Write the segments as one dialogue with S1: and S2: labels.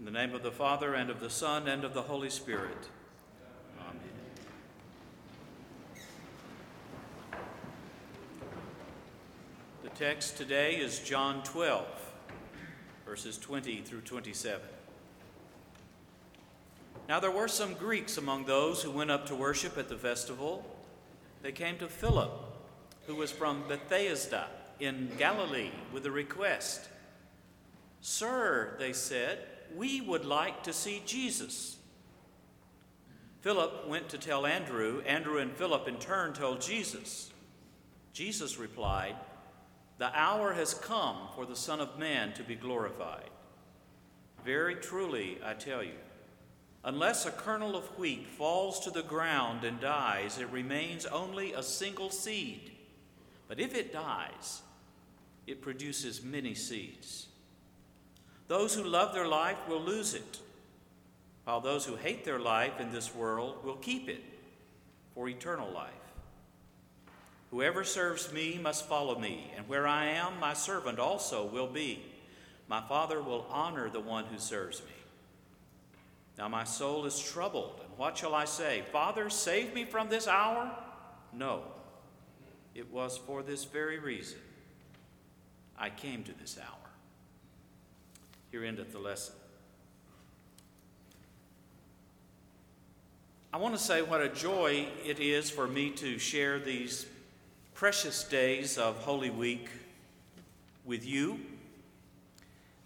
S1: In the name of the Father, and of the Son, and of the Holy Spirit. Amen. The text today is John 12, verses 20 through 27. Now there were some Greeks among those who went up to worship at the festival. They came to Philip, who was from Bethsaida in Galilee, with a request. Sir, they said, we would like to see Jesus. Philip went to tell Andrew. Andrew and Philip in turn told Jesus. Jesus replied, The hour has come for the Son of Man to be glorified. Very truly, I tell you, unless a kernel of wheat falls to the ground and dies, it remains only a single seed. But if it dies, it produces many seeds. Those who love their life will lose it, while those who hate their life in this world will keep it for eternal life. Whoever serves me must follow me, and where I am, my servant also will be. My Father will honor the one who serves me. Now my soul is troubled, and what shall I say? Father, save me from this hour? No, it was for this very reason I came to this hour. Here endeth the lesson. I want to say what a joy it is for me to share these precious days of Holy Week with you,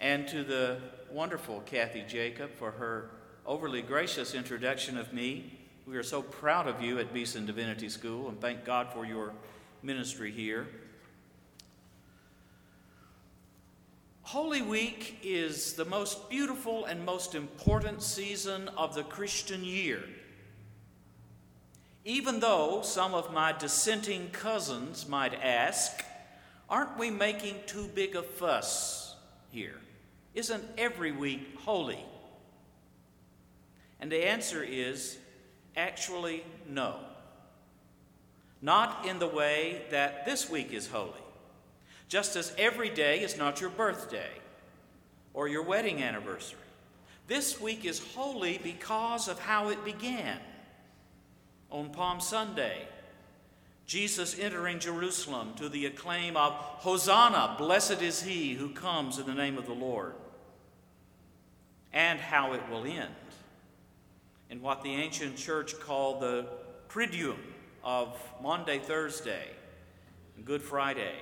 S1: and to the wonderful Kathy Jacob for her overly gracious introduction of me. We are so proud of you at Beeson Divinity School and thank God for your ministry here. Holy Week is the most beautiful and most important season of the Christian year. Even though some of my dissenting cousins might ask, aren't we making too big a fuss here? Isn't every week holy? And the answer is actually no. Not in the way that this week is holy. Just as every day is not your birthday or your wedding anniversary. This week is holy because of how it began. On Palm Sunday, Jesus entering Jerusalem to the acclaim of Hosanna, blessed is he who comes in the name of the Lord, and how it will end in what the ancient church called the Triduum of Maundy, Thursday, Good Friday,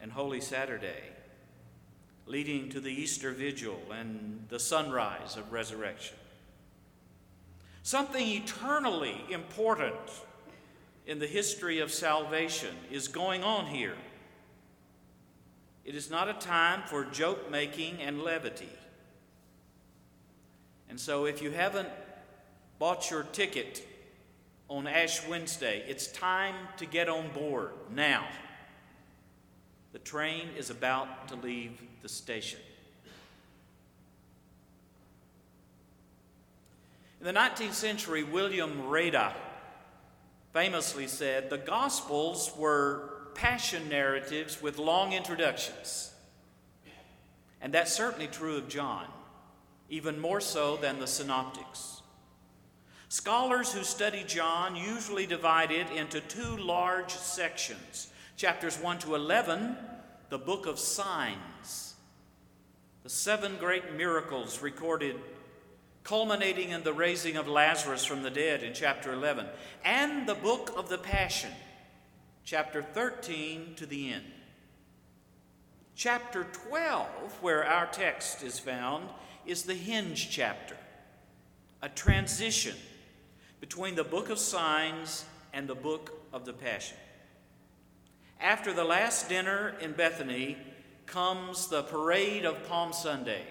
S1: and Holy Saturday, leading to the Easter Vigil and the sunrise of resurrection. Something eternally important in the history of salvation is going on here. It is not a time for joke making and levity. And so, if you haven't bought your ticket on Ash Wednesday, it's time to get on board now. The train is about to leave the station. In the 19th century, William Radah famously said the Gospels were passion narratives with long introductions. And that's certainly true of John, even more so than the synoptics. Scholars who study John usually divide it into two large sections chapters 1 to 11, the book of signs, the seven great miracles recorded, culminating in the raising of Lazarus from the dead in chapter 11, and the book of the Passion, chapter 13 to the end. Chapter 12, where our text is found, is the hinge chapter, a transition between the book of signs and the book of the Passion. After the last dinner in Bethany comes the parade of Palm Sunday,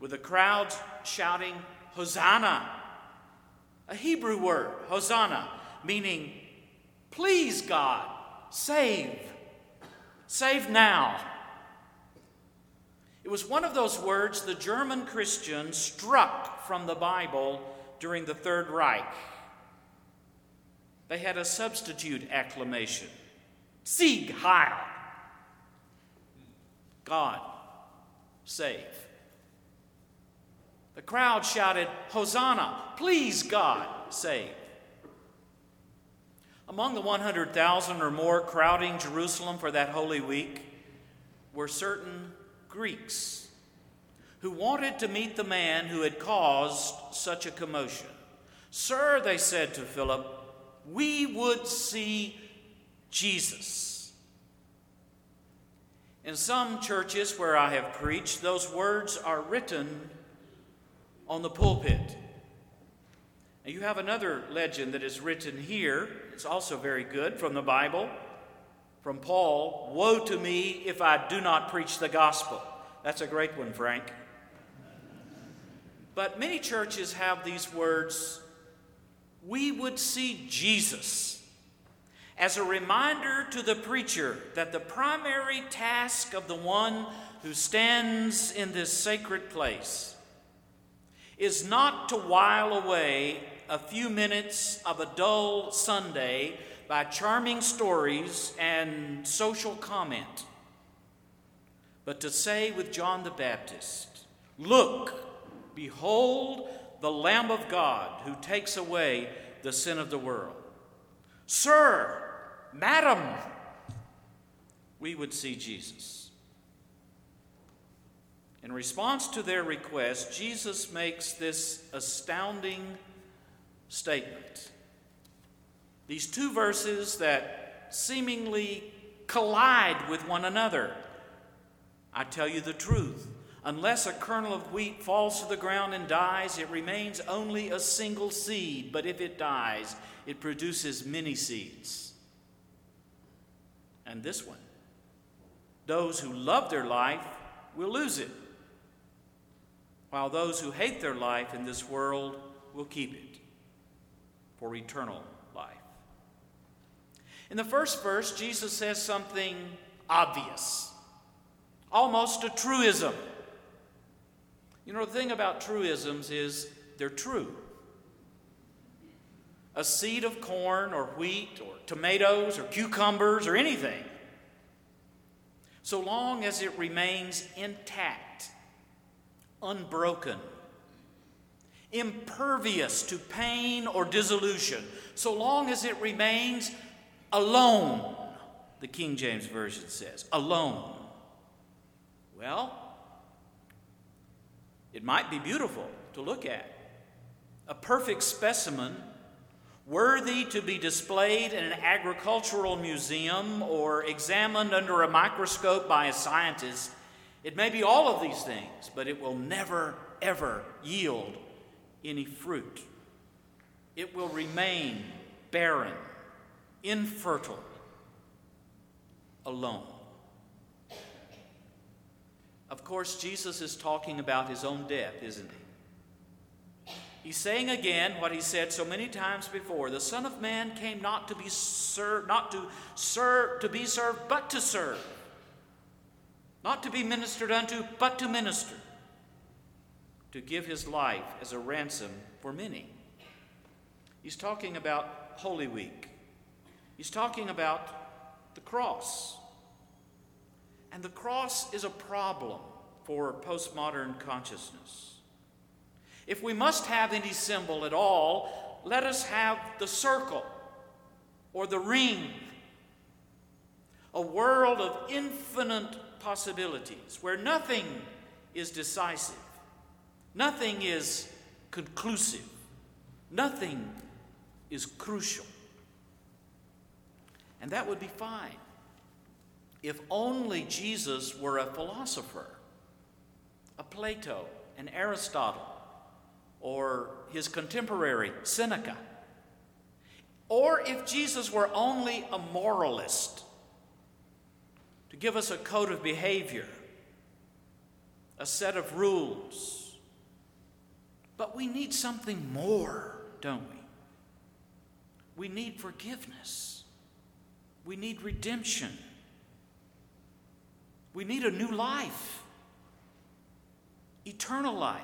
S1: with the crowds shouting, Hosanna, a Hebrew word, Hosanna, meaning, please God, save, save now. It was one of those words the German Christians struck from the Bible during the Third Reich. They had a substitute acclamation Sieg Heil. God, save. The crowd shouted, Hosanna! Please, God, save. Among the 100,000 or more crowding Jerusalem for that Holy Week were certain Greeks who wanted to meet the man who had caused such a commotion. Sir, they said to Philip, we would see Jesus. In some churches where I have preached, those words are written on the pulpit. Now, you have another legend that is written here. It's also very good from the Bible, from Paul Woe to me if I do not preach the gospel. That's a great one, Frank. But many churches have these words we would see Jesus as a reminder to the preacher that the primary task of the one who stands in this sacred place is not to while away a few minutes of a dull Sunday by charming stories and social comment, but to say with John the Baptist, Look, behold the Lamb of God who takes away the sin of the world. Sir, Madam, we would see Jesus. In response to their request, Jesus makes this astounding statement. These two verses that seemingly collide with one another. I tell you the truth. Unless a kernel of wheat falls to the ground and dies, it remains only a single seed. But if it dies, it produces many seeds. And this one those who love their life will lose it while those who hate their life in this world will keep it for eternal life. In the first verse, Jesus says something obvious, almost a truism. You know, the thing about truisms is they're true. A seed of corn or wheat or tomatoes or cucumbers or anything, so long as it remains intact unbroken, impervious to pain or dissolution, so long as it remains alone, the King James Version says. Alone. Well, it might be beautiful to look at. A perfect specimen, worthy to be displayed in an agricultural museum or examined under a microscope by a scientist it may be all of these things, but it will never, ever yield any fruit. It will remain barren, infertile, alone. Of course, Jesus is talking about his own death, isn't he? He's saying again what he said so many times before: "The Son of Man came not to be served, not to serve, to be served, but to serve." not to be ministered unto, but to minister, to give his life as a ransom for many. He's talking about Holy Week. He's talking about the cross. And the cross is a problem for postmodern consciousness. If we must have any symbol at all, let us have the circle or the ring. A world of infinite possibilities, where nothing is decisive, nothing is conclusive, nothing is crucial. And that would be fine if only Jesus were a philosopher, a Plato, an Aristotle, or his contemporary, Seneca. Or if Jesus were only a moralist, to give us a code of behavior, a set of rules. But we need something more, don't we? We need forgiveness. We need redemption. We need a new life, eternal life.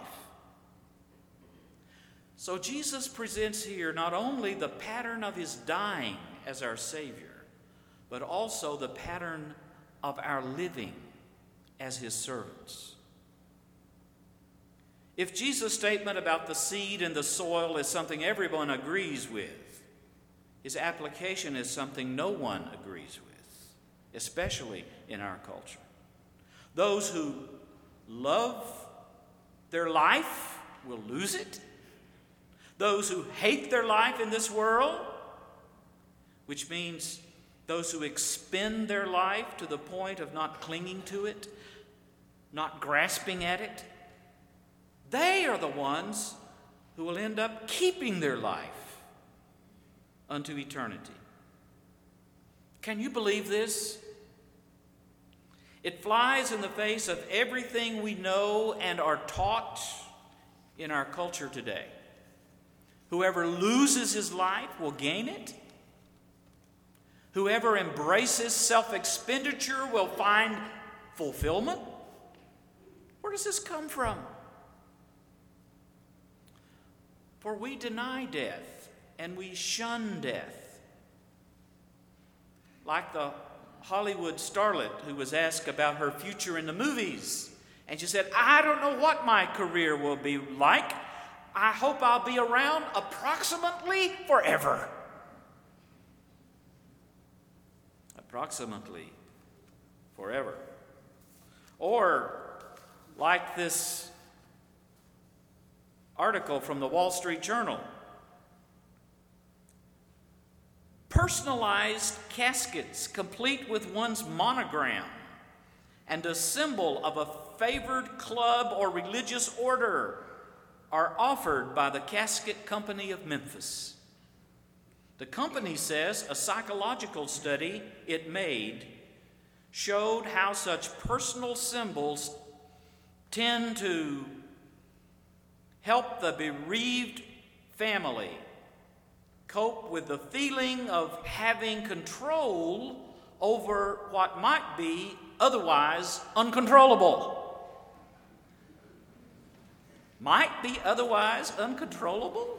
S1: So Jesus presents here not only the pattern of his dying as our Savior, but also the pattern of our living as his servants. If Jesus' statement about the seed and the soil is something everyone agrees with, his application is something no one agrees with, especially in our culture. Those who love their life will lose it. Those who hate their life in this world, which means those who expend their life to the point of not clinging to it, not grasping at it, they are the ones who will end up keeping their life unto eternity. Can you believe this? It flies in the face of everything we know and are taught in our culture today. Whoever loses his life will gain it. Whoever embraces self expenditure will find fulfillment. Where does this come from? For we deny death and we shun death. Like the Hollywood starlet who was asked about her future in the movies. And she said, I don't know what my career will be like. I hope I'll be around approximately forever. Approximately forever. Or, like this article from the Wall Street Journal personalized caskets complete with one's monogram and a symbol of a favored club or religious order are offered by the Casket Company of Memphis. The company says a psychological study it made showed how such personal symbols tend to help the bereaved family cope with the feeling of having control over what might be otherwise uncontrollable. Might be otherwise uncontrollable?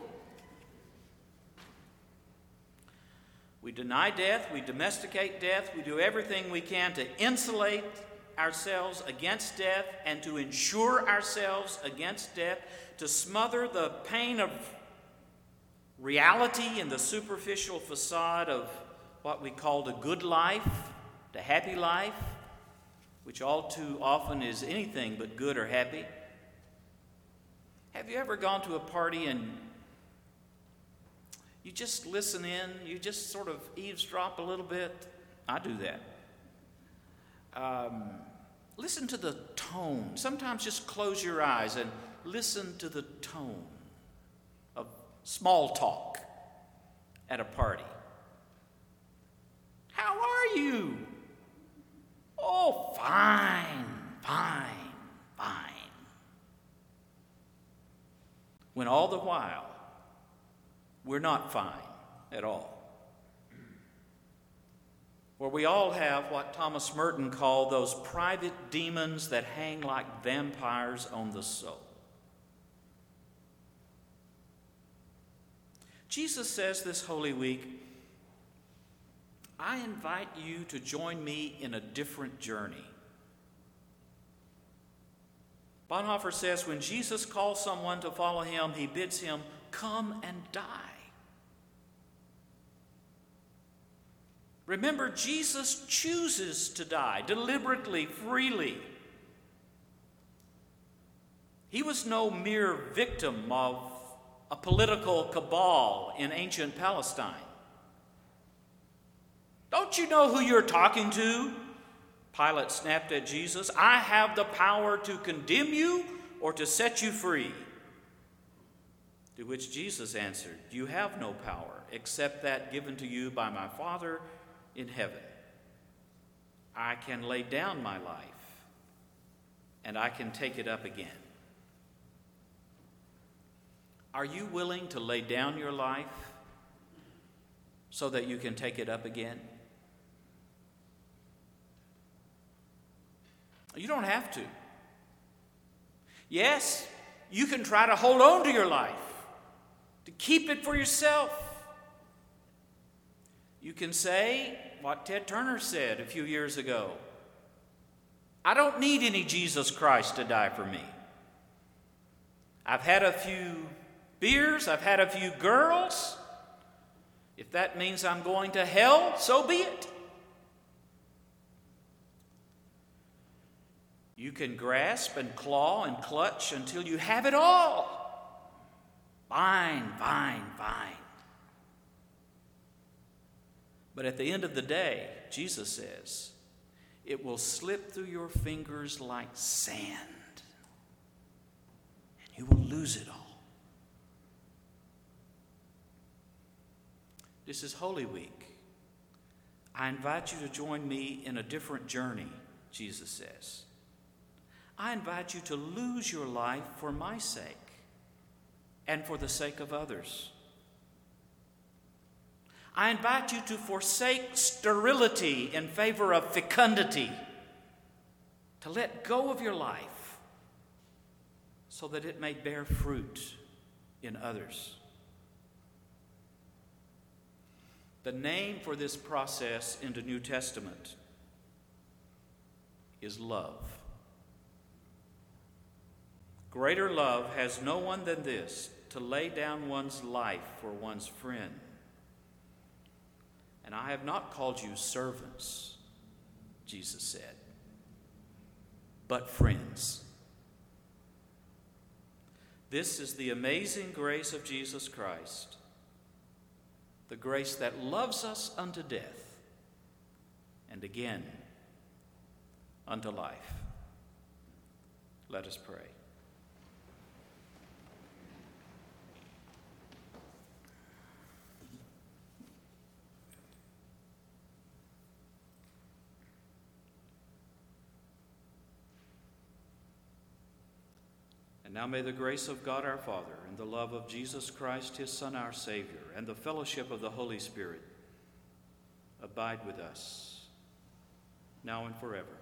S1: We deny death, we domesticate death, we do everything we can to insulate ourselves against death and to insure ourselves against death, to smother the pain of reality in the superficial facade of what we call the good life, the happy life, which all too often is anything but good or happy. Have you ever gone to a party and you just listen in, you just sort of eavesdrop a little bit? I do that. Um, listen to the tone. Sometimes just close your eyes and listen to the tone small talk at a party. How are you? Oh, fine, fine, fine. When all the while, we're not fine at all. Where we all have what Thomas Merton called those private demons that hang like vampires on the soul. Jesus says this Holy Week, I invite you to join me in a different journey. Bonhoeffer says when Jesus calls someone to follow him, he bids him come and die. Remember, Jesus chooses to die deliberately, freely. He was no mere victim of a political cabal in ancient Palestine. Don't you know who you're talking to? Pilate snapped at Jesus. I have the power to condemn you or to set you free. To which Jesus answered, You have no power except that given to you by my Father in heaven. I can lay down my life and I can take it up again. Are you willing to lay down your life so that you can take it up again? You don't have to. Yes, you can try to hold on to your life, to keep it for yourself. You can say what Ted Turner said a few years ago I don't need any Jesus Christ to die for me. I've had a few beers, I've had a few girls. If that means I'm going to hell, so be it. You can grasp and claw and clutch until you have it all. Fine, fine, fine. But at the end of the day, Jesus says, it will slip through your fingers like sand, and you will lose it all. This is Holy Week. I invite you to join me in a different journey, Jesus says. I invite you to lose your life for my sake and for the sake of others. I invite you to forsake sterility in favor of fecundity, to let go of your life so that it may bear fruit in others. The name for this process in the New Testament is love. Greater love has no one than this to lay down one's life for one's friend. And I have not called you servants, Jesus said, but friends. This is the amazing grace of Jesus Christ, the grace that loves us unto death, and again unto life. Let us pray. Now may the grace of God our Father, and the love of Jesus Christ, his Son, our Savior, and the fellowship of the Holy Spirit abide with us, now and forever.